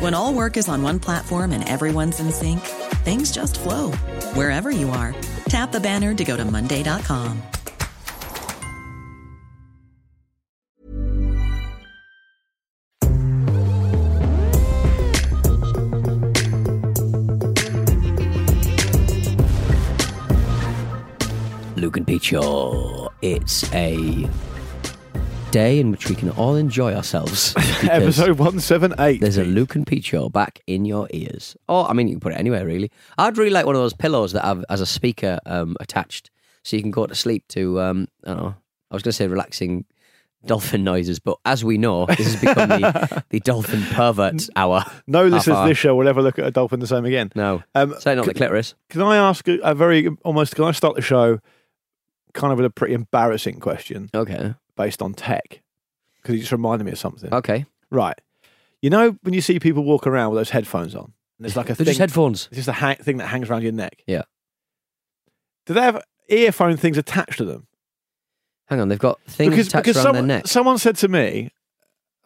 When all work is on one platform and everyone's in sync, things just flow wherever you are. Tap the banner to go to Monday.com. Luke and Show. It's a day in which we can all enjoy ourselves. Episode 178. There's a Luke and Pete Show back in your ears. Or, I mean, you can put it anywhere, really. I'd really like one of those pillows that have as a speaker um, attached so you can go to sleep to, um, I don't know, I was going to say relaxing dolphin noises, but as we know, this has become the, the dolphin pervert hour. No listeners hour. to this show will ever look at a dolphin the same again. No. Um, Say not the clitoris. Can I ask a, a very almost? Can I start the show kind of with a pretty embarrassing question Okay. Based on tech? Because it just reminded me of something. Okay. Right. You know when you see people walk around with those headphones on, and there's like a They're thing, just headphones. it's just a hang, thing that hangs around your neck. Yeah. Do they have earphone things attached to them? Hang on, they've got things attached around someone, their neck. someone said to me,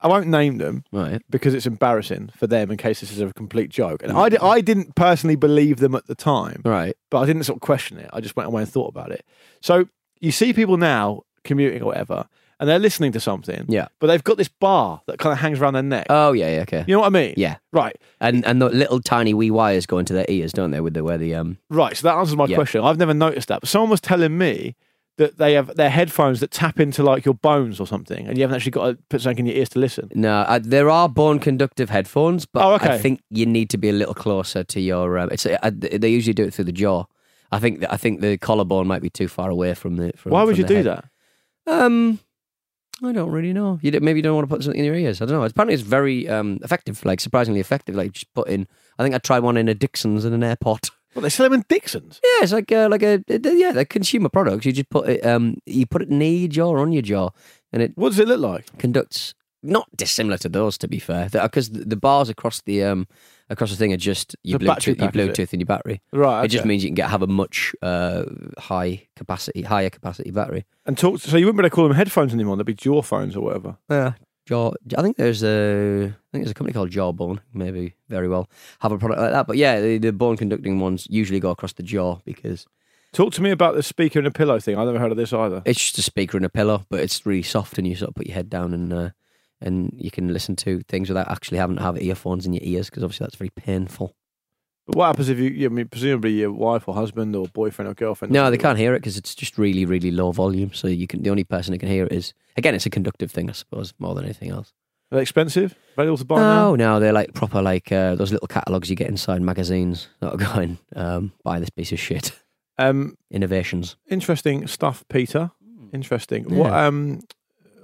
I won't name them Right. because it's embarrassing for them in case this is a complete joke. And mm. I, di- I didn't personally believe them at the time, Right. but I didn't sort of question it. I just went away and thought about it. So you see people now commuting or whatever, and they're listening to something, Yeah. but they've got this bar that kind of hangs around their neck. Oh, yeah, yeah, okay. you know what I mean? Yeah. Right. And and the little tiny wee wires go into their ears, don't they? With the where the um Right. So that answers my Yeah. question. I've never noticed that, but someone was telling me that they have their headphones that tap into like your bones or something, and you haven't actually got to put something in your ears to listen. no, uh, there are bone conductive headphones, but Oh, I think you need to be a little closer to your. Um, it's uh, they usually do it through the jaw. I think I think the collarbone might be too far away from the. From, Why would you do head. that? Um, I don't really know. You maybe you don't want to put something in your ears. I don't know. Apparently, it's very um effective, like surprisingly effective. Like just put in. I think I tried one in a Dixon's in an airport. Well, they sell them in Dixon's. Yeah, it's like uh, like a yeah, they're consumer products. You just put it um you put it near your jaw or on your jaw, and it What does it look like? conducts not dissimilar to those. To be fair, because the, the bars across the um across the thing are just your The Bluetooth, your pack, is it? Bluetooth and your battery. Right. It just means you can get have a much uh high capacity, higher capacity battery. and talk. So you wouldn't be able to call them headphones anymore. They'd be jaw phones or whatever. Yeah. Jaw. I think there's a. I think there's a company called Jawbone. Maybe very well have a product like that. But yeah, the, the bone conducting ones usually go across the jaw because Talk to me about the speaker and a pillow thing. I've never heard of this either. it's just a speaker and a pillow, but it's really soft, and you sort of put your head down and uh, and you can listen to things without actually having to have earphones in your ears because obviously that's very painful. But what happens if you? you I mean, presumably your wife or husband or boyfriend or girlfriend. No, they can't hear it because it's just really, really low volume. So you can the only person who can hear it is again, it's a conductive thing, I suppose, more than anything else. Are they expensive? Available to buy No, now? no, they're like proper like uh, those little catalogs you get inside magazines that are going um, buy this piece of shit. Um, Innovations. interesting stuff, Peter. Interesting. What um,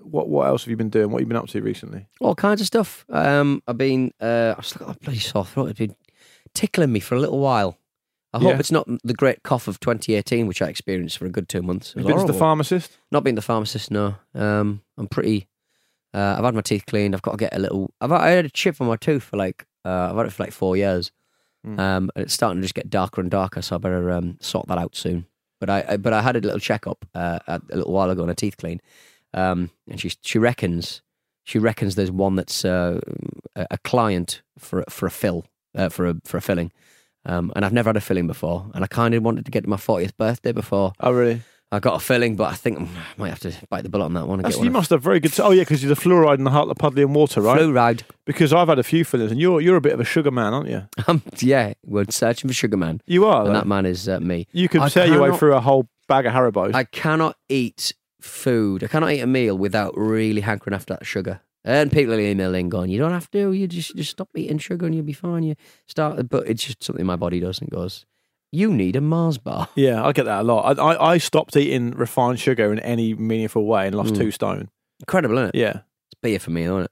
what what else have you been doing? What have you been up to recently? All kinds of stuff. Um, I've been uh, I've still got a bloody sore throat. It's been tickling me for a little while. I hope Yeah. it's not the great cough of 2018, which I experienced for a good two months. It You've been to the horrible. pharmacist. Not been the pharmacist, no. Um, I'm pretty. Uh, I've had my teeth cleaned. I've got to get a little. I've I had a chip on my tooth for like. Uh, I've had it for like four years, Mm. um, and it's starting to just get darker and darker. So I better um, sort that out soon. But I, I but I had a little checkup uh, a a little while ago on a teeth clean, um, and she she reckons she reckons there's one that's uh, a, client for for a fill uh, for a for a filling. Um, and I've never had a filling before, and I kind of wanted to get to my 40th birthday before Oh, really? I got a filling, but I think I might have to bite the bullet on that one. Get you one must have very good. Oh yeah, because you're the fluoride and the heart, of the puddly and water, right? Fluoride. Because I've had a few fillings, and you're you're a bit of a sugar man, aren't you? Um, yeah, we're searching for Sugar Man, You are. and though. that man is uh, me. You could I tear your way through a whole bag of Haribo's. I cannot eat food. I cannot eat a meal without really hankering after that sugar. And people are emailing, going, "You don't have to. You just just stop eating sugar, and you'll be fine." You start, but it's just something my body does and goes. You need a Mars bar. yeah, I get that a lot. I, I I stopped eating refined sugar in any meaningful way and lost Mm. two stone. Incredible, isn't it? Yeah, It's beer for me, isn't it?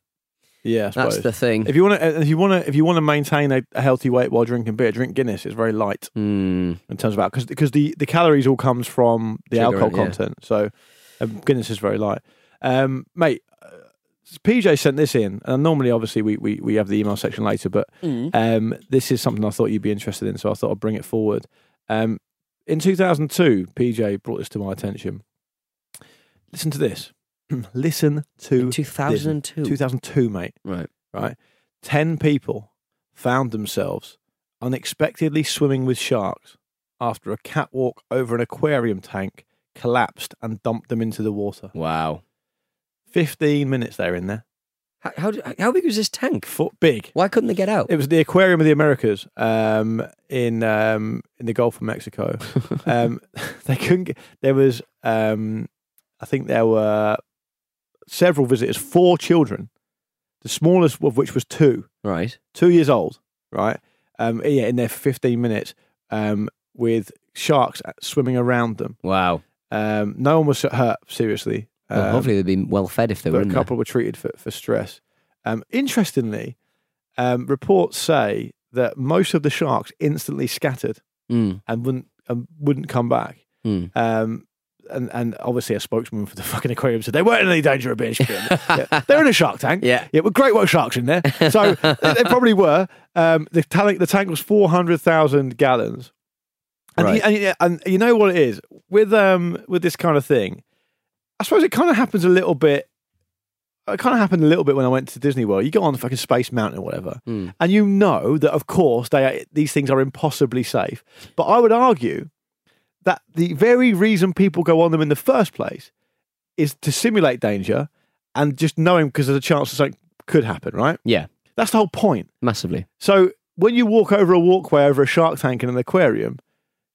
yeah. I That's the thing. If you want to, if you want to, if you want to maintain a, a healthy weight while drinking beer, drink Guinness. It's very light Mm, in terms of that because because the, the calories all comes from the Sugar, alcohol yeah. content. So um, Guinness is very light. Um, mate, uh, PJ sent this in, and normally, obviously, we, we we have the email section later, but um, this is something I thought you'd be interested in, so I thought I'd bring it forward. Um, in 2002, PJ brought this to my attention. Listen to this. Listen to in 2002. 2002, mate Right. right? 10 people found themselves unexpectedly swimming with sharks after a catwalk over an aquarium tank collapsed and dumped them into the water. Wow. 15 minutes they're in there. How, how, how big was this tank? Foot big. Why couldn't they get out? It was the Aquarium of the Americas um, in um, in the Gulf of Mexico. um, they couldn't. Get, there was, um, I think there were several visitors, four children, the smallest of which was two. right. two years old, right? Um, yeah, in there for 15 minutes um, with sharks swimming around them. Wow. Um, no one was hurt seriously. Well, Um, hopefully they'd been well fed if they were a couple were treated for, for stress. Um, interestingly, um, reports say that most of the sharks instantly scattered. Mm, and wouldn't and wouldn't come back. mm. Um, and, and obviously, a spokesman for the fucking aquarium said they weren't in any danger of being yeah, they're in a shark tank. Yeah. Yeah, with great white sharks in there. So they they probably were. Um, the tank, the tank was four hundred thousand gallons. And, Right. you, and, you- and you know what it is with um with this kind of thing. I suppose it kind of happens a little bit. It kind of happened a little bit when I went to Disney World. You go on the fucking Space Mountain or whatever, Mm. and you know that of course they are, these things are impossibly safe. But I would argue that the very reason people go on them in the first place is to simulate danger and just knowing because there's a chance that something could happen, right? Yeah. That's the whole point. Massively. So when you walk over a walkway over a shark tank in an aquarium,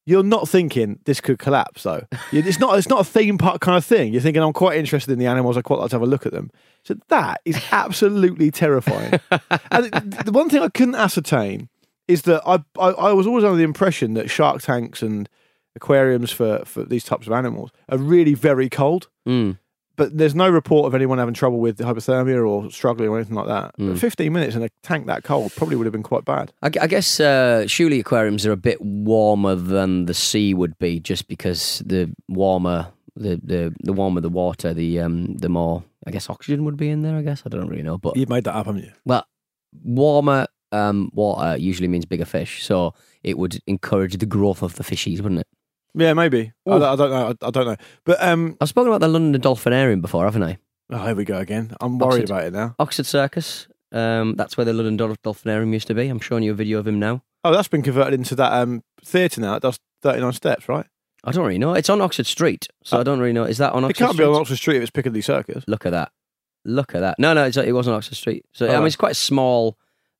you're not thinking this could collapse though. It's not it's not a theme park kind of thing. You're thinking I'm quite interested in the animals. I quite like to have a look at them. So that is absolutely terrifying. and the one thing I couldn't ascertain is that I, I I was always under the impression that shark tanks and aquariums for for these types of animals are really very cold. Mm. But there's no report of anyone having trouble with hypothermia or struggling or anything like that. Mm. But 15 minutes in a tank that cold probably would have been quite bad. I, I guess uh, surely aquariums are a bit warmer than the sea would be, just because the warmer the, the, the warmer the water, the um, the more I guess oxygen would be in there. I guess I don't really know, but You've made that up, haven't you? well, warmer um, water usually means bigger fish, so it would encourage the growth of the fishies, wouldn't it? Yeah, maybe. I, I don't know. I, I don't know. But um, I've spoken about the London Dolphinarium before, haven't I? oh, here we go again. I'm worried Oxford. about it now. Oxford Circus. Um, that's where the London Dol- Dolphinarium used to be. I'm showing you a video of him now. Oh, that's been converted into that um theatre now. It does 39 steps, right? I don't really know. It's on Oxford Street, so Oh. I don't really know. Is that on it Oxford can't Street? be on Oxford Street if it's Piccadilly Circus. Look at that. Look at that. No, no, it's, it wasn't Oxford Street. So I Oh. mean, it's quite a small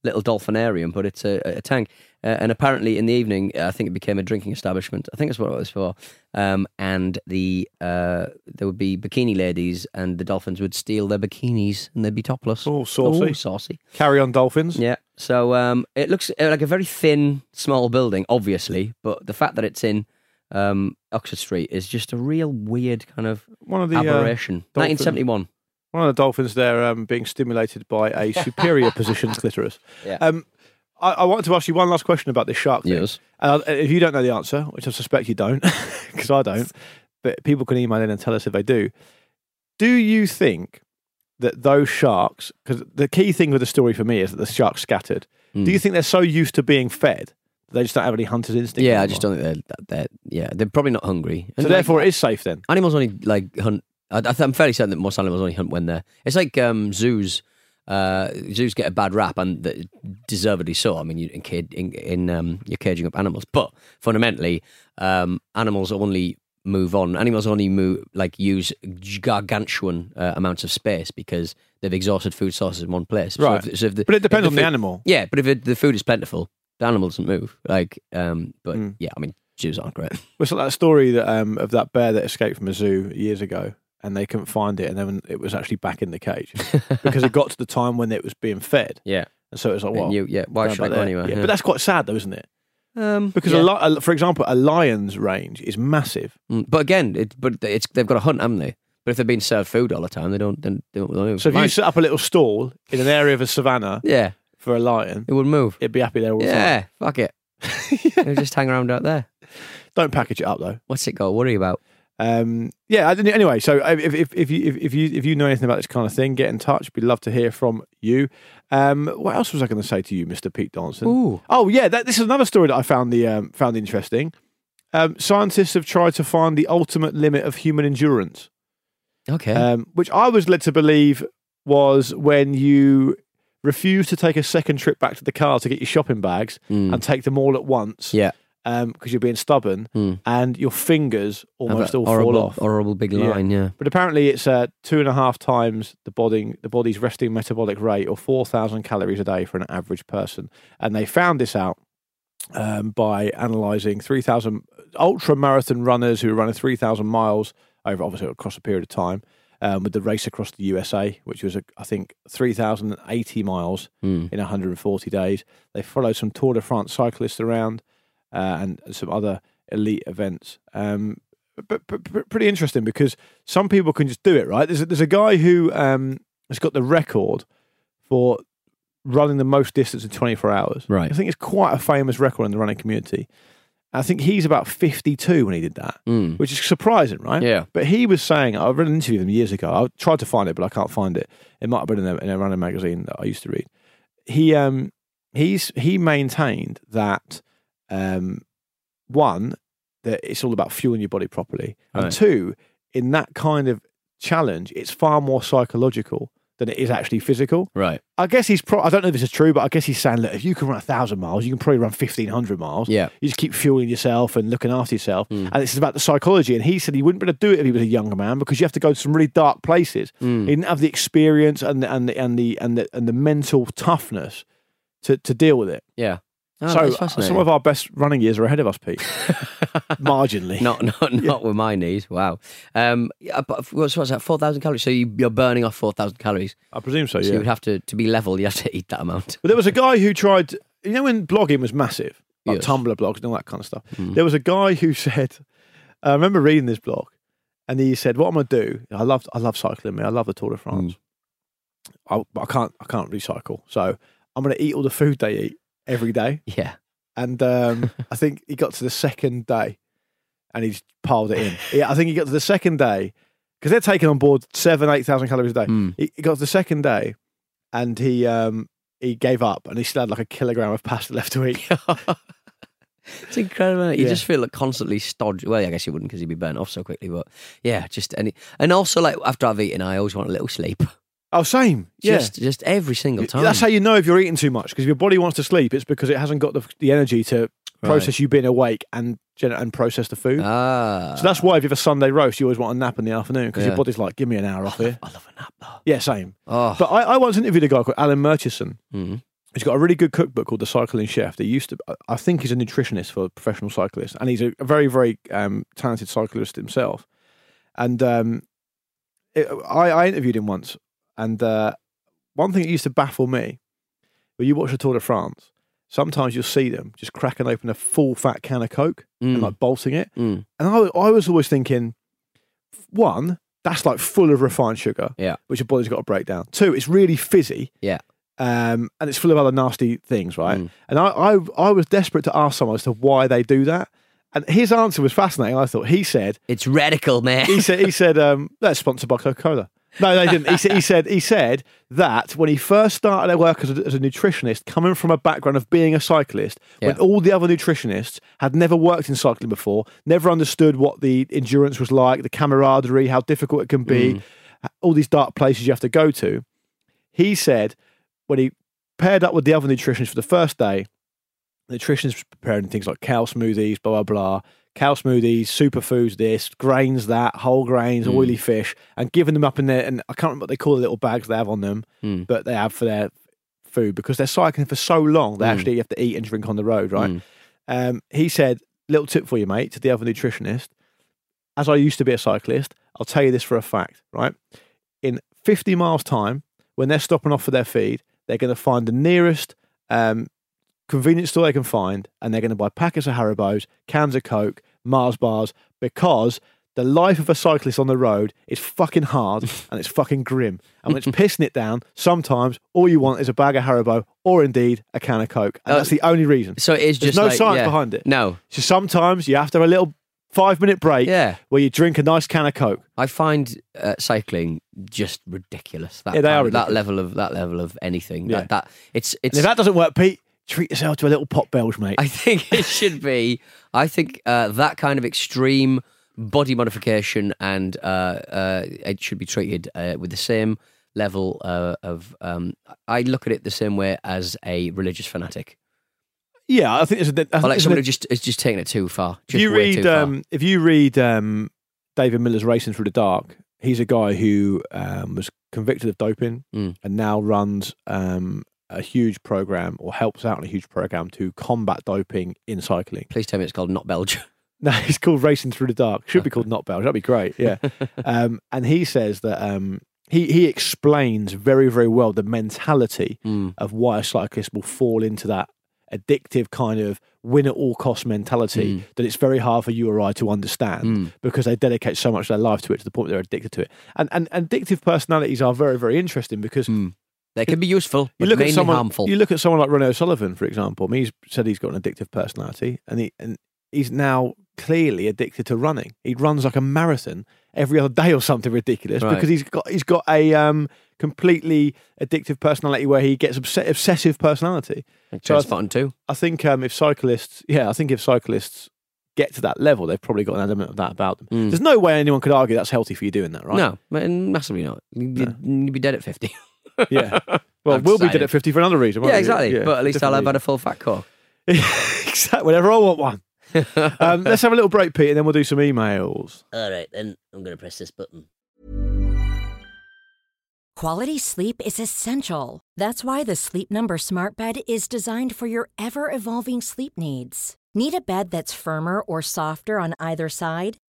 little dolphinarium, but it's a, a tank. Uh, and apparently, in the evening, uh, I think it became a drinking establishment. I think that's what it was for. Um, and the uh, there would be bikini ladies, and the dolphins would steal their bikinis, and they'd be topless. Oh, saucy. Saucy. Carry on, dolphins. Yeah. So um, it looks uh, like a very thin, small building, obviously, but the fact that it's in um, Oxford Street is just a real weird kind of One of the uh, aberration. dolphin- 1971. One of the dolphins there um, being stimulated by a superior position clitoris. Yeah. Um, I, I wanted to ask you one last question about this shark thing. Yes. Uh, if you don't know the answer, which I suspect you don't, because I don't, but people can email in and tell us if they do. Do you think that those sharks, because the key thing with the story for me is that the sharks scattered, Hmm. do you think they're so used to being fed they just don't have any hunter's instinct? Yeah, I just don't think they're, they're yeah they're probably not hungry. So And, like, therefore, it is safe then. animals only like hunt. I, I th- I'm fairly certain that most animals only hunt when they're. It's like um, zoos. Uh, zoos get a bad rap, and th- deservedly so. I mean, you, in, in, in um, you're caging up animals, but fundamentally, um, animals only move on. Animals only move like use gargantuan uh, amounts of space because they've exhausted food sources in one place. So Right. if- so if the- But it depends if on the animal. Yeah, but if it, the food is plentiful, the animal doesn't move. Like, um, but Mm. yeah, I mean, zoos aren't great. It's like that story that um, of that bear that escaped from a zoo years ago, and they couldn't find it, and then it was actually back in the cage because it got to the time when it was being fed, yeah, and so it was like, And well, you, yeah. Why going should I go there. anywhere? Yeah, Yeah. But that's quite sad, though, isn't it? um, Because yeah. a lot, for example, a lion's range is massive. Mm, But again, it, but it's they've got to hunt, haven't they? But if they're being served food all the time, they don't. Then they don't move. So if you set up a little stall in an area of a savannah yeah, for a lion, it would move. it'd be happy there all the Yeah, fuck it. It'll just hang around out there. Don't package it up though. What's it got to worry about? Um, yeah. I didn't- Anyway, so if, if, if you if, if you if you know anything about this kind of thing, get in touch. We'd love to hear from you. Um, what else was I going to say to you, Mister Pete Donaldson? Ooh, Oh yeah, that, this is another story that I found the um, found interesting. Um, scientists have tried to find the ultimate limit of human endurance, okay. um, which I was led to believe was when you refuse to take a second trip back to the car to get your shopping bags Mm. and take them all at once. Yeah. Because you're being stubborn Mm. and your fingers almost all horrible, fall off. Horrible big line. Yeah. But apparently, it's uh, two and a half times the body the body's resting metabolic rate, or four thousand calories a day for an average person. And they found this out um, by analysing three thousand ultra marathon runners who were running three thousand miles over obviously across a period of time. Um, with the race across the USA, which was, uh, I think, 3,080 miles Mm. in 140 days. They followed some Tour de France cyclists around uh, and some other elite events. Um, but, but, but pretty interesting because some people can just do it, right? There's a, there's a guy who um, has got the record for running the most distance in 24 hours. Right. I think it's quite a famous record in the running community. I think he's about 52 when he did that, Mm. which is surprising, right? Yeah. But he was saying, I read an interview with him years ago. I tried to find it, but I can't find it. It might have been in a, in a running magazine that I used to read. He um he's he maintained that um one that it's all about fueling your body properly, and Right. two, in that kind of challenge, it's far more psychological than it is actually physical. Right. I guess he's pro- I don't know if this is true, but I guess he's saying, look, if you can run a thousand miles, you can probably run fifteen hundred miles. Yeah. You just keep fueling yourself and looking after yourself. Mm. And it's about the psychology. And he said he wouldn't be able to do it if he was a younger man because you have to go to some really dark places. Mm. He didn't have the experience and the, and the, and the and the and the mental toughness to, to deal with it. Yeah. Oh, so that's fascinating. some of our best running years are ahead of us, Pete. Marginally. not not not with my knees. Wow. Um. yeah, but what's what's that? Four thousand calories. So you, you're burning off four thousand calories. I presume so, So you would have to to be level. You have to eat that amount. But there was a guy who tried, you know, when blogging was massive, like Yes. Tumblr blogs and all that kind of stuff. Mm. There was a guy who said, I remember reading this blog, and he said, "What am I'm going to do? I love, I love cycling. Me, I love the Tour de France. I, but I can't, I can't recycle. So I'm going to eat all the food they eat every day. Yeah. And um, I think he got to the second day, and he just piled it in. Yeah, I think he got to the second day because they're taking on board seven, eight thousand calories a day. Mm. He, he got to the second day, and he um, he gave up, and he still had like a kilogram of pasta left to eat. It's incredible. You Yeah. just feel like constantly stodgy. Well, I guess you wouldn't because you'd be burnt off so quickly. But yeah, just any. And also, like after I've eaten, I always want a little sleep. Oh, same. Yeah. Just just every single time. That's how you know if you're eating too much because if your body wants to sleep, it's because it hasn't got the, the energy to process you being awake and gen- and process the food. Ah. so that's why if you have a Sunday roast, you always want a nap in the afternoon because Yeah. your body's like, give me an hour off here. I love a nap though. Yeah, same. Oh. But I, I once interviewed a guy called Alan Murchison. Mm. He's got a really good cookbook called The Cycling Chef. They used to, I think he's a nutritionist for professional cyclists, and he's a, a very, very um, talented cyclist himself. And um, it, I, I interviewed him once, and uh, one thing that used to baffle me, when you watch the Tour de France, sometimes you'll see them just cracking open a full fat can of Coke and Mm. like bolting it. Mm. And I, I was always thinking, one, that's like full of refined sugar, Yeah. which your body's got to break down. Two, it's really fizzy, Yeah. um, and it's full of other nasty things, right? Mm. And I, I, I was desperate to ask someone as to why they do that. And his answer was fascinating. I thought he said, It's radical, man. he said, he said, um, that's sponsored by Coca Cola. No, they didn't. He said, he said, he said that when he first started at work as a, as a nutritionist, coming from a background of being a cyclist, when all the other nutritionists had never worked in cycling before, never understood what the endurance was like, the camaraderie, how difficult it can be, mm. all these dark places you have to go to. He said when he paired up with the other nutritionists for the first day, nutritionists were preparing things like kale smoothies, blah blah blah. Kale smoothies, superfoods, this grains, that whole grains, Mm. oily fish, and giving them up in there. And I can't remember what they call the little bags they have on them, Mm. but they have for their food because they're cycling for so long. They Mm. actually have to eat and drink on the road, right? Mm. Um, he said, "Little tip for you, mate." To the other nutritionist, as I used to be a cyclist, I'll tell you this for a fact, right? In 50 miles time, when they're stopping off for their feed, they're going to find the nearest um, convenience store they can find, and they're going to buy packets of Haribo's, cans of Coke, Mars bars, because the life of a cyclist on the road is fucking hard and it's fucking grim. And when it's pissing it down, sometimes all you want is a bag of Haribo or indeed a can of Coke. And Uh, that's the only reason. So it is There's just no like- science yeah. behind it. No, So sometimes you have to have a little five minute break Yeah. where you drink a nice can of Coke. I find uh, cycling just ridiculous. That Yeah, they are kind- that level of that level of anything. Yeah. That, that it's it's. And if that doesn't work, Pete, treat yourself to a little pot belge, mate. I think it should be. I think uh, that kind of extreme body modification and uh, uh, it should be treated uh, with the same level uh, of. Um, I look at it the same way as a religious fanatic, yeah, I think there's a. I think like someone a- who just is just taking it too far. if you read, too far. um, if you read um, David Millar's Racing Through the Dark, he's a guy who um, was convicted of doping Mm. and now runs um, a huge program or helps out on a huge program to combat doping in cycling. Please tell me it's called not Belgium. No, it's called Racing Through the Dark. Should be called Not Belge. That'd be great. Yeah. um, and he says that um, he he explains very very well the mentality Mm. of why a cyclist will fall into that addictive kind of win at all cost mentality that it's very hard for you or I to understand Mm. because they dedicate so much of their life to it to the point they're addicted to it. And and addictive personalities are very very interesting because Mm. They can be useful, you look mainly at someone. harmful. You look at someone like Ronnie O'Sullivan, for example. I mean, he's said he's got an addictive personality, and he and he's now clearly addicted to running. He runs like a marathon every other day or something ridiculous Right. because he's got he's got a um, completely addictive personality where he gets obs- obsessive personality. So I James th- too. I think um, if cyclists, yeah, I think if cyclists get to that level, they've probably got an element of that about them. Mm. There's no way anyone could argue that's healthy for you doing that, right? No, massively not. You'd, you'd be dead at fifty. Yeah. Well, I've we'll be dead at 50 for another reason. won't yeah, we? exactly. Yeah, but at least I'll have had a full fat core. exactly. Whenever I want one. um, let's have a little break, Pete, and then we'll do some emails. All right, then I'm going to press this button. Quality sleep is essential. That's why the Sleep Number Smart Bed is designed for your ever evolving sleep needs. Need a bed that's firmer or softer on either side?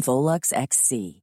Volux XC.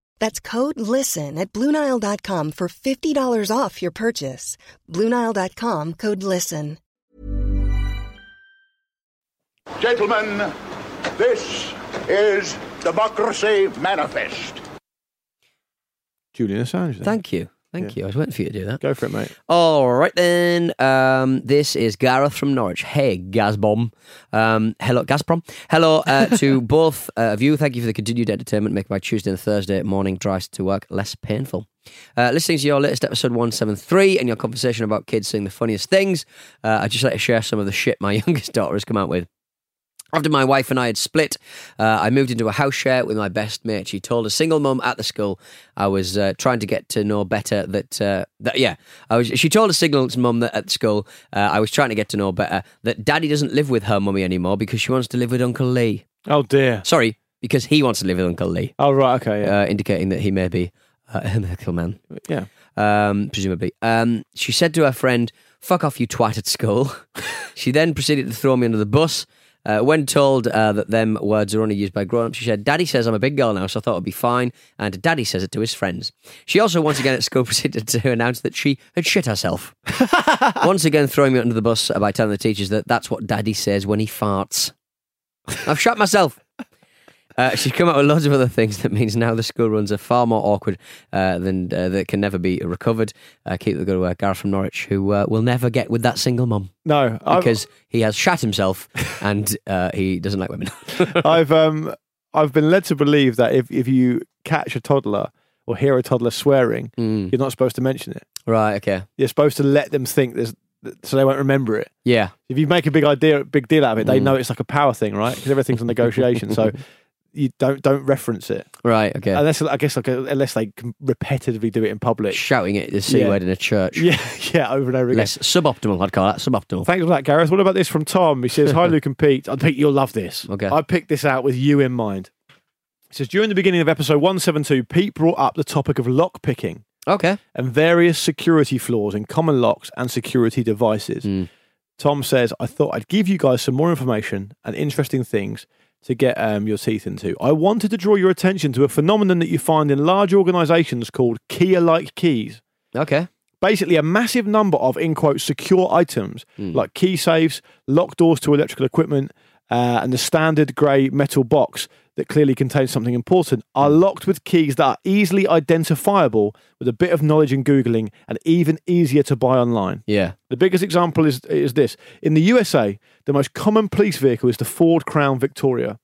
That's code LISTEN at Bluenile.com for $50 off your purchase. Bluenile.com code LISTEN. Gentlemen, this is Democracy Manifest. Julian Assange. Then. Thank you. Thank you. I was waiting for you to do that. Go for it, mate. All right then. Um, this is Gareth from Norwich. Hey, Gazbomb. Um, hello, Gazprom. Hello uh, to both uh, of you. Thank you for the continued entertainment. Make my Tuesday and Thursday morning drives to work less painful. Uh, listening to your latest episode 173 and your conversation about kids saying the funniest things, uh, I'd just like to share some of the shit my youngest daughter has come out with. After my wife and I had split, uh, I moved into a house share with my best mate. She told a single mum at the school I was uh, trying to get to know better that, uh, that yeah, I was. She told a single mum that at school uh, I was trying to get to know better that Daddy doesn't live with her mummy anymore because she wants to live with Uncle Lee. Oh dear. Sorry, because he wants to live with Uncle Lee, Oh right. Okay. Yeah. uh, indicating that he may be uh, a medical man yeah. um, presumably. Um, she said to her friend, fuck off, you twat at school. she then proceeded to throw me under the bus. Uh, when told uh, that them words are only used by grown ups, she said, Daddy says I'm a big girl now, so I thought it'd be fine. And Daddy says it to his friends. She also, once again at school, proceeded to announce that she had shit herself. once again, throwing me under the bus by telling the teachers that that's what Daddy says when he farts. I've shot myself. Uh, she's come up with loads of other things that means now the school runs are far more awkward uh, than uh, that can never be recovered. Uh, keep the good work, Gareth from Norwich, who uh, will never get with that single mum No. I've- because he has shat himself and uh, he doesn't like women. I've um I've been led to believe that if, if you catch a toddler or hear a toddler swearing, Mm. you're not supposed to mention it. right? Okay. You're supposed to let them think there's so they won't remember it. Yeah. If you make a big idea, big deal out of it, they Mm. know it's like a power thing, right? Because everything's a negotiation. so you don't don't reference it Right. Okay. unless I guess like unless they can repetitively do it in public. Shouting it the c Yeah. word in a church. Yeah, yeah, over and over again. Less suboptimal. I'd call that suboptimal. Thanks for that, Gareth. What about this from Tom? He says, Hi, Luke and Pete. I think you'll love this. Okay. I picked this out with you in mind. He says, During the beginning of episode 172, Pete brought up the topic of lock picking Okay. and various security flaws in common locks and security devices. Mm. Tom says, I thought I'd give you guys some more information and interesting things to get um, your teeth into. I wanted to draw your attention to a phenomenon that you find in large organizations called key alike keys Okay. basically a massive number of in quote secure items Hmm. like key safes, lock doors to electrical equipment, uh, and the standard grey metal box that clearly contains something important are Hmm. locked with keys that are easily identifiable with a bit of knowledge and googling, and even easier to buy online. Yeah. The biggest example is is this: in the USA, the most common police vehicle is the Ford Crown Victoria.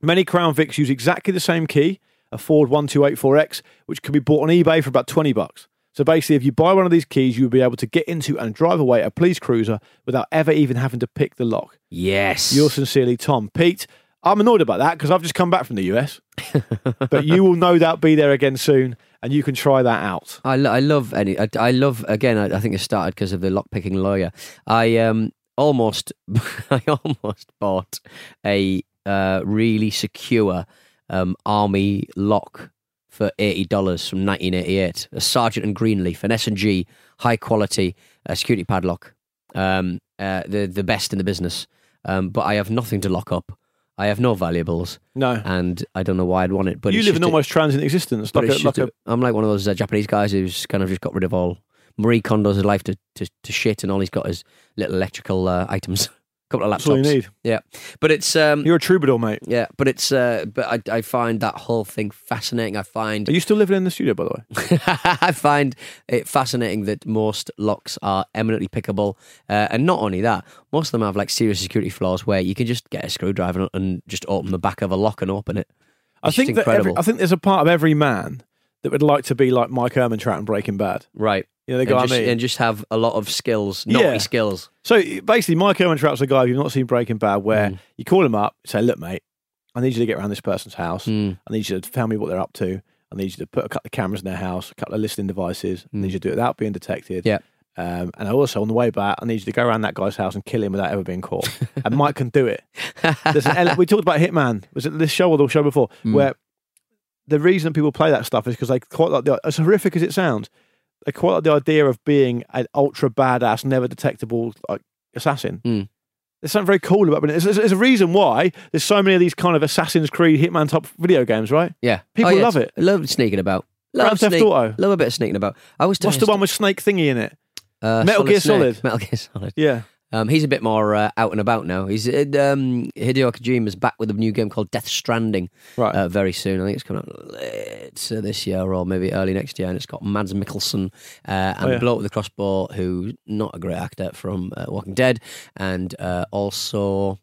Many Crown Vics use exactly the same key, a Ford 1284X, which can be bought on eBay for about 20 bucks. So basically, if you buy one of these keys, you'll be able to get into and drive away a police cruiser without ever even having to pick the lock. Yes. Yours sincerely, Tom. Pete, I'm annoyed about that because I've just come back from the US. but you will no doubt be there again soon and you can try that out. I, lo- I love any. I, I love again. I, I think it started because of the lockpicking lawyer. I um almost, I almost bought a uh, really secure um, army lock for eighty dollars from nineteen eighty eight. A Sargent and Greenleaf, an S and G high quality uh, security padlock. Um, uh, the the best in the business. Um, but I have nothing to lock up. I have no valuables, No. and I don't know why I'd want it. But you live an a- almost transient existence. Like a, like a, a, I'm like one of those uh, Japanese guys who's kind of just got rid of all Marie Kondo's life to, to, to shit, and all he's got is little electrical uh, items, a couple of that's all you laptops. need. Yeah, but it's um, You're a troubadour, mate. yeah, but it's uh, but I, I find that whole thing fascinating. I find Are you still living in the studio, by the way? I find it fascinating that most locks are eminently pickable, uh, and not only that, most of them have like serious security flaws where you can just get a screwdriver and just open the back of a lock and open it. I It's think just that every, incredible. I think there's a part of every man that would like to be like Mike Ehrmantraut in Breaking Bad. Right. You know the and guy just, I mean. and just have a lot of skills, naughty Yeah. skills. So basically, Mike Ehrmantraut's a guy you've not seen Breaking Bad, where Mm. you call him up, say, "Look, mate, I need you to get around this person's house. Mm. I need you to tell me what they're up to. I need you to put a couple of cameras in their house, a couple of listening devices. I need Mm. you to do it without being detected. Yeah. Um, and I also, on the way back, I need you to go around that guy's house and kill him without ever being caught. and Mike can do it. Ele- we talked about Hitman. Was it this show or the show before? Where the reason people play that stuff is because they quite like the, as horrific as it sounds, they quite like the idea of being an ultra badass, never detectable like assassin. Mm. There's something very cool about it. There's, there's, there's a reason why there's so many of these kind of Assassin's Creed, Hitman type video games, right? Yeah, People Oh, yeah, love it. Love sneaking about. Love Grand Theft sneak- Auto. Love a bit of sneaking about. I was What's the one with Snake Thingy in it? uh, Metal Gear Snake. Solid? Metal Gear Solid. Yeah. Um, he's a bit more uh, out and about now. He's uh, um, Hideo Kojima's back with a new game called Death Stranding Right. uh, very soon. I think it's coming out late uh, this year or maybe early next year, and it's got Mads Mikkelsen uh, and Oh, yeah. with the crossbow, who's not a great actor from uh, Walking Dead, and uh, also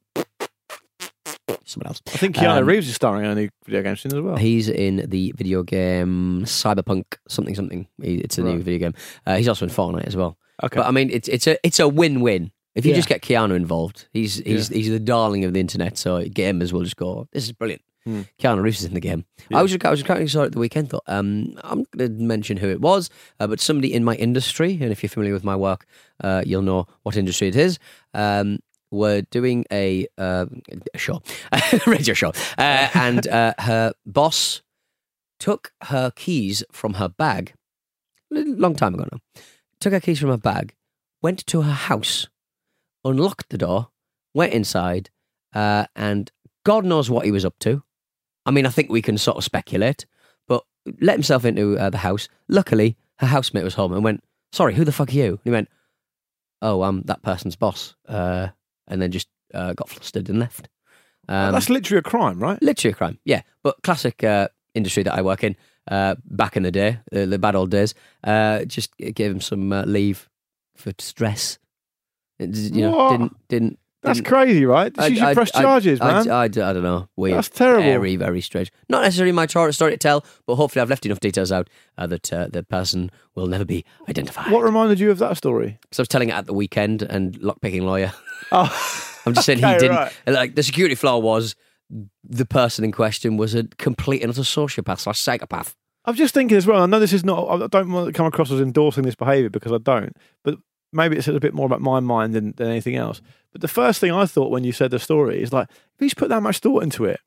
someone else. I think Keanu Um, Reeves is starring in a new video game soon as well. He's in the video game Cyberpunk something something. It's a new video game. Uh, he's also in Fortnite as well. Okay. But I mean, it's it's a it's a win win. If you Yeah. just get Keanu involved, he's he's he's the darling of the internet. So gamers will just go, "This is brilliant." Hmm. Keanu Reeves is in the game. I was just, I was kind of saw it at the weekend. Thought um, I'm going to mention who it was, uh, but somebody in my industry, and if you're familiar with my work, uh, you'll know what industry it is. Um, were doing a, uh, a show, a radio show, uh, and uh, her boss took her keys from her bag. A long time ago now. Took her keys from her bag, went to her house, unlocked the door, went inside, uh, and God knows what he was up to. I mean, I think we can sort of speculate, but let himself into uh, the house. Luckily, her housemate was home and went, Sorry, who the fuck are you? And he went, Oh, I'm that person's boss. Uh, and then just uh, got flustered and left. Um, That's literally a crime, right? Literally a crime, yeah. But classic uh, industry that I work in uh, back in the day, the bad old days. Uh, just gave him some uh, leave for stress. It, you know, What? didn't didn't. That's didn't- crazy, right? I- You should I- press I- charges, I, man. I, I, don't know. Weird. That's terrible. Very, very strange. Not necessarily my tor- story to tell, but hopefully I've left enough details out uh, that uh, the person will never be identified. what reminded you of that story? So I was telling it at the weekend, and lockpicking lawyer. Oh, I'm just saying he didn't. right. Like the security flaw was the person in question was a complete and utter sociopath slash psychopath. I'm just thinking as well. I know this is not. I don't want to come across as endorsing this behaviour because I don't. But maybe it's a bit more about my mind than, than anything else. But the first thing I thought when you said the story is like, if he's put that much thought into it,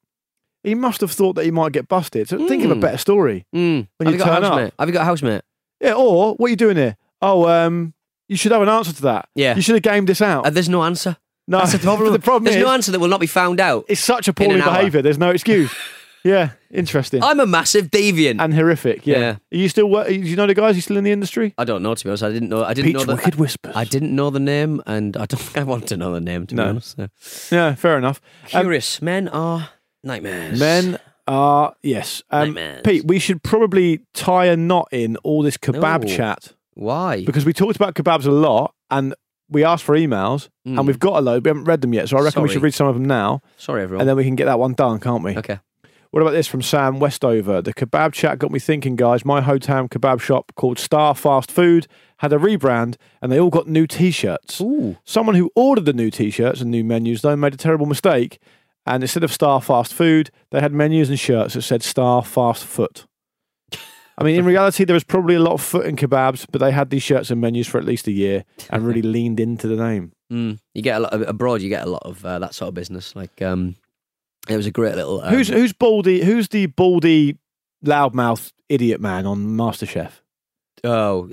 he must have thought that he might get busted. So think of a Mm. better story. Mm. When Have you you got a turn up. housemate? Have you got a housemate? Yeah. Or what are you doing here? Oh, um, you should have an answer to that. Yeah. You should have gamed this out. Uh, there's no answer. no, That's the problem. the problem there's is no answer that will not be found out. it's such in appalling behaviour. There's no excuse. yeah. Interesting. I'm a massive deviant. and horrific. Yeah. Yeah. Are you still? Do you know the guys? Are you still in the industry? I don't know to be honest. I didn't know. I didn't Peach know. Wicked Whispers. I didn't know the name, and I don't think I want to know the name to No. be honest. So. Yeah. Fair enough. Um, Curious men are nightmares. Men are yes. Um, Nightmares. Pete, we should probably tie a knot in all this kebab No. chat Why? because we talked about kebabs a lot and we asked for emails Mm. and we've got a load. We haven't read them yet, so I reckon we Sorry. should read some of them now Sorry, everyone. and then we can get that one done, can't we? okay. What about this from Sam Westover? The kebab chat got me thinking, guys. My hometown kebab shop called Star Fast Food had a rebrand and they all got new t shirts. Someone who ordered the new t shirts and new menus, though, made a terrible mistake. And instead of Star Fast Food, they had menus and shirts that said Star Fast Foot. I mean, in reality, there was probably a lot of foot in kebabs, but they had these shirts and menus for at least a year and really leaned into the name. Mm. You get a lot abroad. You get a lot of uh, that sort of business. Like um, it was a great little. Um, who's who's baldy? Who's the baldy loudmouth idiot man on MasterChef? Oh,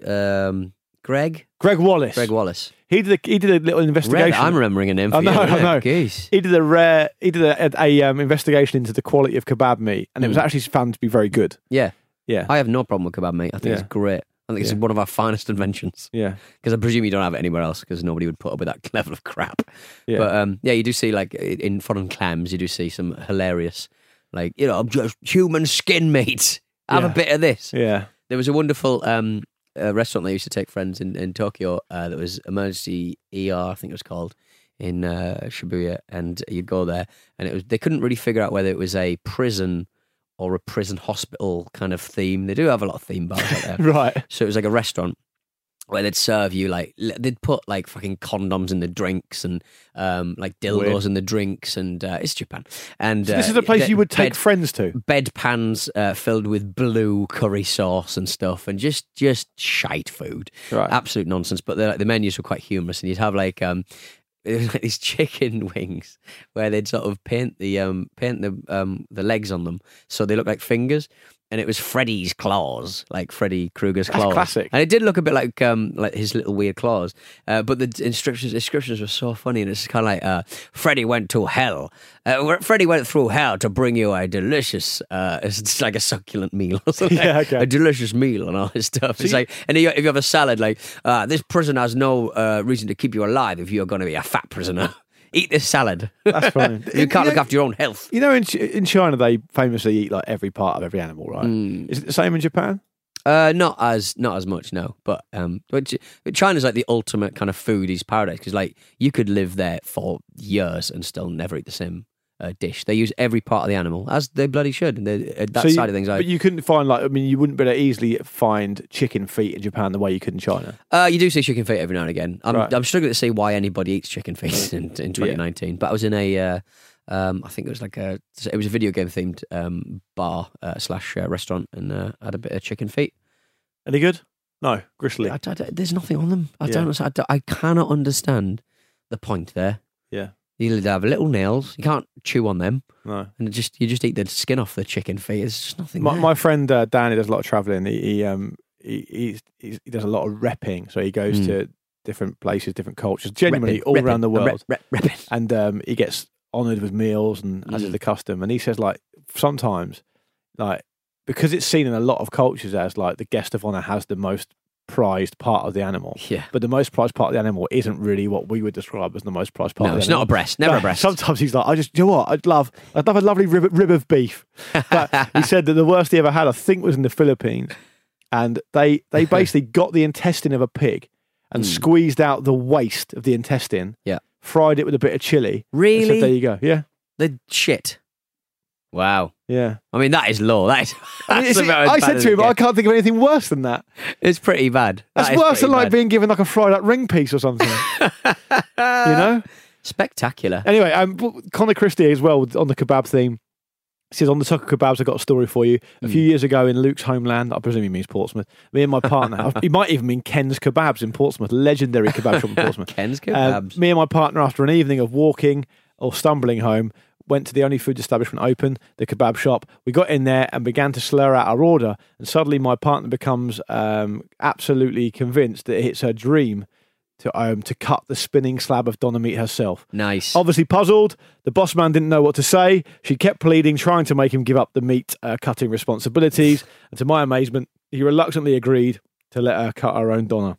um, Greg. Greg Wallace. Greg Wallace. He did a, he did a little investigation. Red, I'm remembering a name for I know, you. I know. Geez. he did a rare he did a, a, um, investigation into the quality of kebab meat, and it was Mm. actually found to be very good. Yeah, Yeah, I have no problem with kebab, meat. I think Yeah. it's great. I think it's Yeah. one of our finest inventions yeah, because I presume you don't have it anywhere else because nobody would put up with that level of crap. yeah. But um, yeah, you do see like in foreign clams, you do see some hilarious, like you know, I'm just human skin meat. Have Yeah. a bit of this. yeah. There was a wonderful um, uh, restaurant that I used to take friends in, in Tokyo uh, that was emergency ER, I think it was called, in uh, Shibuya, and you'd go there, and it was they couldn't really figure out whether it was a prison or a prison hospital kind of theme. They do have a lot of theme bars out there. Right. So it was like a restaurant, where they'd serve you like they'd put like fucking condoms in the drinks and um, like dildos Weird. in the drinks, and uh, it's Japan. And So this uh, is a place you would take bed- friends to. bedpans uh, filled with blue curry sauce and stuff, and just just shite food, Right. absolute nonsense. But the the menus were quite humorous, and you'd have like um. It was like these chicken wings where they'd sort of paint the um paint the um the legs on them so they look like fingers, and it was Freddy's claws, like Freddy Krueger's That's claws. classic. And it did look a bit like um like his little weird claws, uh, but the inscriptions inscriptions were so funny, and it's kind of like uh, Freddy went to hell. Uh, Freddy went through hell to bring you a delicious, uh, it's like a succulent meal or something. Yeah, okay. A delicious meal and all this stuff. it's you- like, and if you if you have a salad, like uh, this prison has no uh, reason to keep you alive if you're going to be a fat prisoner. Eat this salad. That's funny. you can't look know- after your own health. You know, in, Ch- in China, they famously eat like every part of every animal, right? Hmm. Is it the same in Japan? Uh, not as not as much, no. But um, but China's like the ultimate kind of foodie's paradise because like you could live there for years and still never eat the same uh, dish. They use every part of the animal as they bloody should. They, uh, that So you- side of things, I, But you couldn't find like I mean, you wouldn't be able to easily find chicken feet in Japan the way you could in China. uh, you do see chicken feet every now and again. I'm Right. I'm struggling to see why anybody eats chicken feet in, in 2019. But I was in a. Uh, um, I think it was like a it was a video game themed um, bar uh, slash uh, restaurant and uh, had a bit of chicken feet. Any good? No, gristly. I, I- there's nothing on them. I Yeah. don't. I, don't- I cannot understand the point there. Yeah, You have little nails. You can't chew on them, no. and just you just eat the skin off the chicken feet. It's just nothing. My, there. my friend uh, Danny does a lot of traveling. He, he um he, he's, he's, he does a lot of repping, so he goes Mm. to different places, different cultures, genuinely Repping, all repping, around the rep- world. rep- repping. and um, he gets honoured with meals, and as is Mm. the custom. And he says, like sometimes, like because it's seen in a lot of cultures as like the guest of honour has the most prized part of the animal, Yeah. but the most prized part of the animal isn't really what we would describe as the most prized part. No, of the it's not a breast. Never a breast. Sometimes he's like, I just, you know what? I'd love, I'd love a lovely rib, rib of beef. But he said that the worst he ever had, I think, was in the Philippines, and they they basically got the intestine of a pig and hmm. squeezed out the waste of the intestine. Yeah. fried it with a bit of chili. Really? said, there you go. Yeah, The shit. Wow. yeah. I mean, that is law. That is. I, mean, that's it's- about as I said to him, I can't think of anything worse than that. It's pretty bad. That's That worse than pretty like being given like a fried up ring piece or something. you know. spectacular. Anyway, um, Connor Christie as well on the kebab theme. He says on the Tucker Kebabs, I've got a story for you. A Hmm. few years ago in Luke's homeland, I presume he means Portsmouth. Me and my partner, he might even mean Ken's Kebabs in Portsmouth, legendary kebab shop in Portsmouth. Ken's Um, kebabs. me and my partner, after an evening of walking or stumbling home, went to the only food establishment open, the kebab shop. We got in there and began to slur out our order. And suddenly, my partner becomes um, absolutely convinced that it's her dream to um, to cut the spinning slab of doner meat herself. nice. Obviously puzzled, the boss man didn't know what to say. She kept pleading, trying to make him give up the meat uh, cutting responsibilities. And to my amazement, he reluctantly agreed to let her cut her own doner.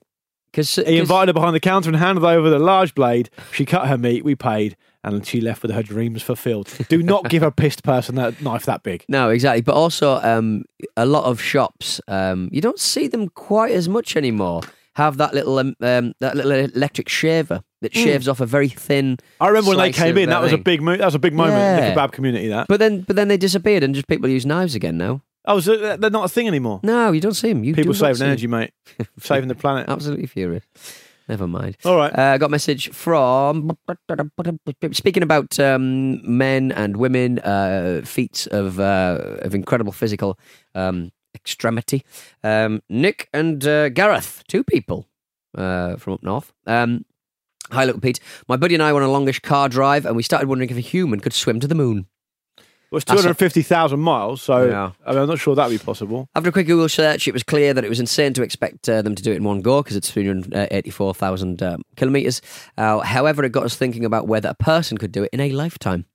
Because He invited her behind the counter and handed over the large blade. She cut her meat, we paid, and she left with her dreams fulfilled. Do not give a pissed person a knife that big. No, exactly. But also, um, a lot of shops, um, you don't see them quite as much anymore. Have that little um, um, that little electric shaver that shaves off a very thin. I remember when they came in, that was a big mo- that was a big moment in the kebab community. That But then, but then they disappeared, and just people use knives again now. oh, so they're not a thing anymore. No, you don't see them. You People saving energy, mate, saving the planet. Absolutely furious. Never mind. All right. Uh, I got a message from speaking about um, men and women, uh, feats of uh, of incredible physical um, extremity. Um, Nick and uh, Gareth, two people uh, from up north. Um, Hi, little Pete. My buddy and I went on a longish car drive, and we started wondering if a human could swim to the moon. Well, it's 250,000 miles, so Yeah. I mean, I'm not sure that'd be possible. After a quick Google search, it was clear that it was insane to expect uh, them to do it in one go because it's 384,000 um, kilometres. Uh, however, it got us thinking about whether a person could do it in a lifetime.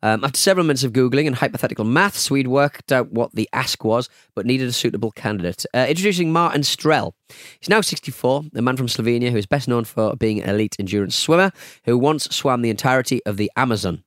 Um, after several minutes of Googling and hypothetical maths, we'd worked out what the ask was, but needed a suitable candidate. Uh, introducing Martin Strel. He's now 64, a man from Slovenia who is best known for being an elite endurance swimmer who once swam the entirety of the Amazon.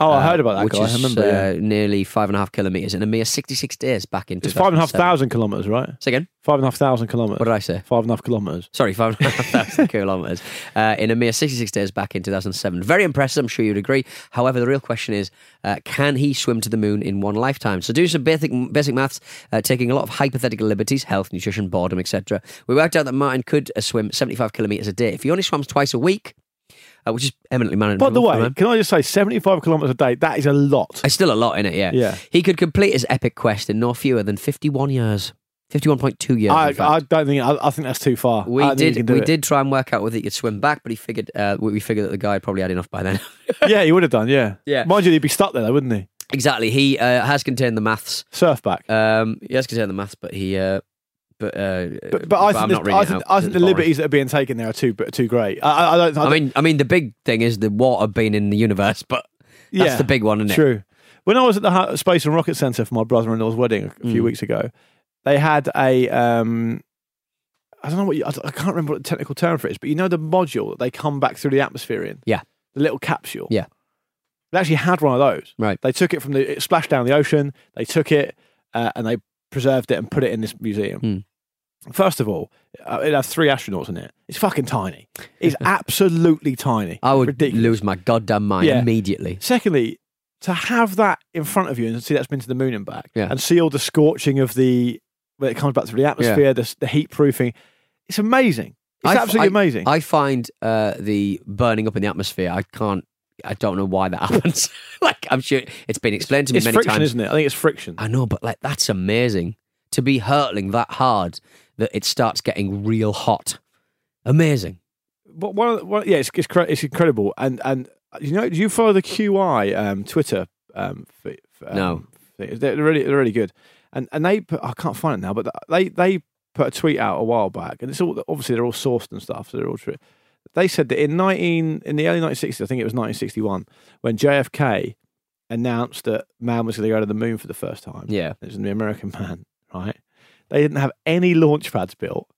Oh, I heard about that which guy. I is remember, uh, yeah. nearly five and a half kilometers in a mere 66 days back in It's five and a half 2007. thousand kilometers, right? Say again? Five and a half thousand kilometers. What did I say? Five and a half kilometers. Sorry, five and a half thousand kilometers uh, in a mere 66 days back in 2007. Very impressive, I'm sure you'd agree. However, the real question is uh, can he swim to the moon in one lifetime? So, do some basic, basic maths, uh, taking a lot of hypothetical liberties, health, nutrition, boredom, etc. We worked out that Martin could uh, swim 75 kilometres a day. If he only swams twice a week, uh, which is eminently manageable. By the way, can I just say, seventy-five kilometers a day? That is a lot. It's still a lot in it, yeah. Yeah. He could complete his epic quest in no fewer than 51 years. 51.2 years. I, in fact. I don't think. I, I think that's too far. We don't think he did we it. did try and work out whether he could swim back, but he figured uh, we we figured that the guy probably had enough by then. yeah, he would have done. Yeah. Yeah. Mind you, he'd be stuck there, though, wouldn't he? exactly. He uh, has contained the maths. Surf back. Um, he has contained the maths, but he. Uh, but, uh, but, but I I'm think, I think, I think the liberties that are being taken there are too too great. I, I, don't. I, I don't- mean, I mean, the big thing is the water being in the universe, but that's Yeah, the big one, isn't it? True. When I was at the Space and Rocket Center for my brother-in-law's wedding a few Mm. weeks ago, they had a. Um, I don't know what you, I, can't remember what the technical term for it is, but you know the module that they come back through the atmosphere in. Yeah. The little capsule. Yeah. They actually had one of those. Right. They took it from the it splashed down the ocean. They took it uh, and they preserved it and put it in this museum. Hmm. First of all, uh, it has three astronauts in it. It's fucking tiny. It's absolutely tiny. I would Ridiculous. lose my goddamn mind Yeah. immediately. Secondly, to have that in front of you and see that's been to the moon and back, Yeah. and see all the scorching of the when it comes back through the atmosphere, the, the heat proofing, it's amazing. It's I f- absolutely I- amazing. I find uh, the burning up in the atmosphere. I can't. I don't know why that happens. like I'm sure it's been explained to me it's many friction, times. isn't it? I think it's friction. I know, but like that's amazing to be hurtling that hard that it starts getting real hot. Amazing. But one, of the- one yeah, it's it's, it's incredible. And and you know, do you follow the QI um, Twitter? Um, um, No. They're really they're really good. And and they put, I can't find it now, but they they put a tweet out a while back, and it's all obviously they're all sourced and stuff, so they're all true. They said that in nineteen in the early 1960s, I think it was 1961, when JFK announced that man was going to go to the moon for the first time. Yeah. It was the American man, right? They didn't have any launch pads built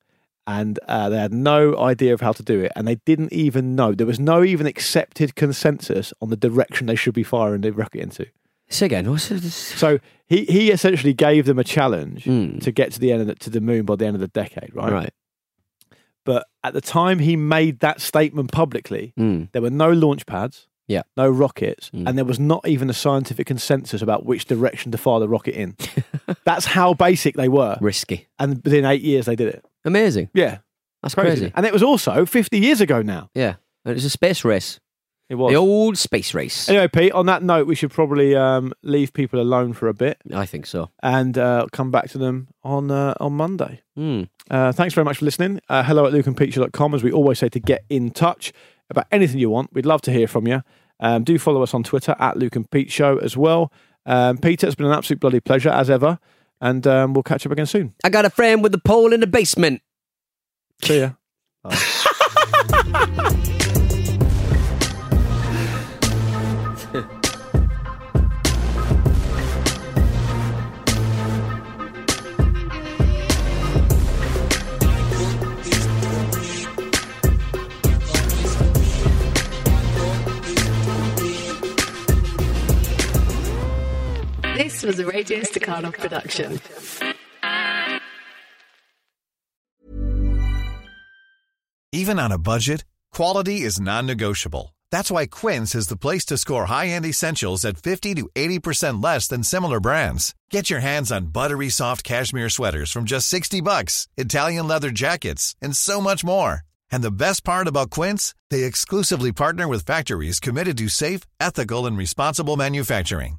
and uh, they had no idea of how to do it. And they didn't even know. There was no even accepted consensus on the direction they should be firing the rocket into. Say again. What's this? So he, he essentially gave them a challenge Mm. to get to the end of the, to the moon by the end of the decade, right? Right. But at the time he made that statement publicly, Mm. there were no launch pads, Yeah. no rockets, Mm. and there was not even a scientific consensus about which direction to fire the rocket in. That's how basic they were. Risky. And within eight years, they did it. Amazing. Yeah, That's crazy. crazy. And it was also 50 years ago now. Yeah. And it's a space race. It was. The old space race. Anyway, Pete, on that note, we should probably um, leave people alone for a bit I think so. and uh, come back to them on uh, on Monday. Mm. Uh, thanks very much for listening. Uh, hello at lukeandpeteshow.com, as we always say, to get in touch about anything you want. We'd love to hear from you. Um, do follow us on Twitter at Luke and Pete Show as well. Um, Peter, it's been an absolute bloody pleasure as ever. And um, we'll catch up again soon. I got a friend with a pole in the basement. See ya. Was a Radio Staccato production. Even on a budget, quality is non-negotiable. That's why Quince is the place to score high-end essentials at 50 to 80% less than similar brands. Get your hands on buttery soft cashmere sweaters from just 60 bucks, Italian leather jackets, and so much more. And the best part about Quince, they exclusively partner with factories committed to safe, ethical, and responsible manufacturing.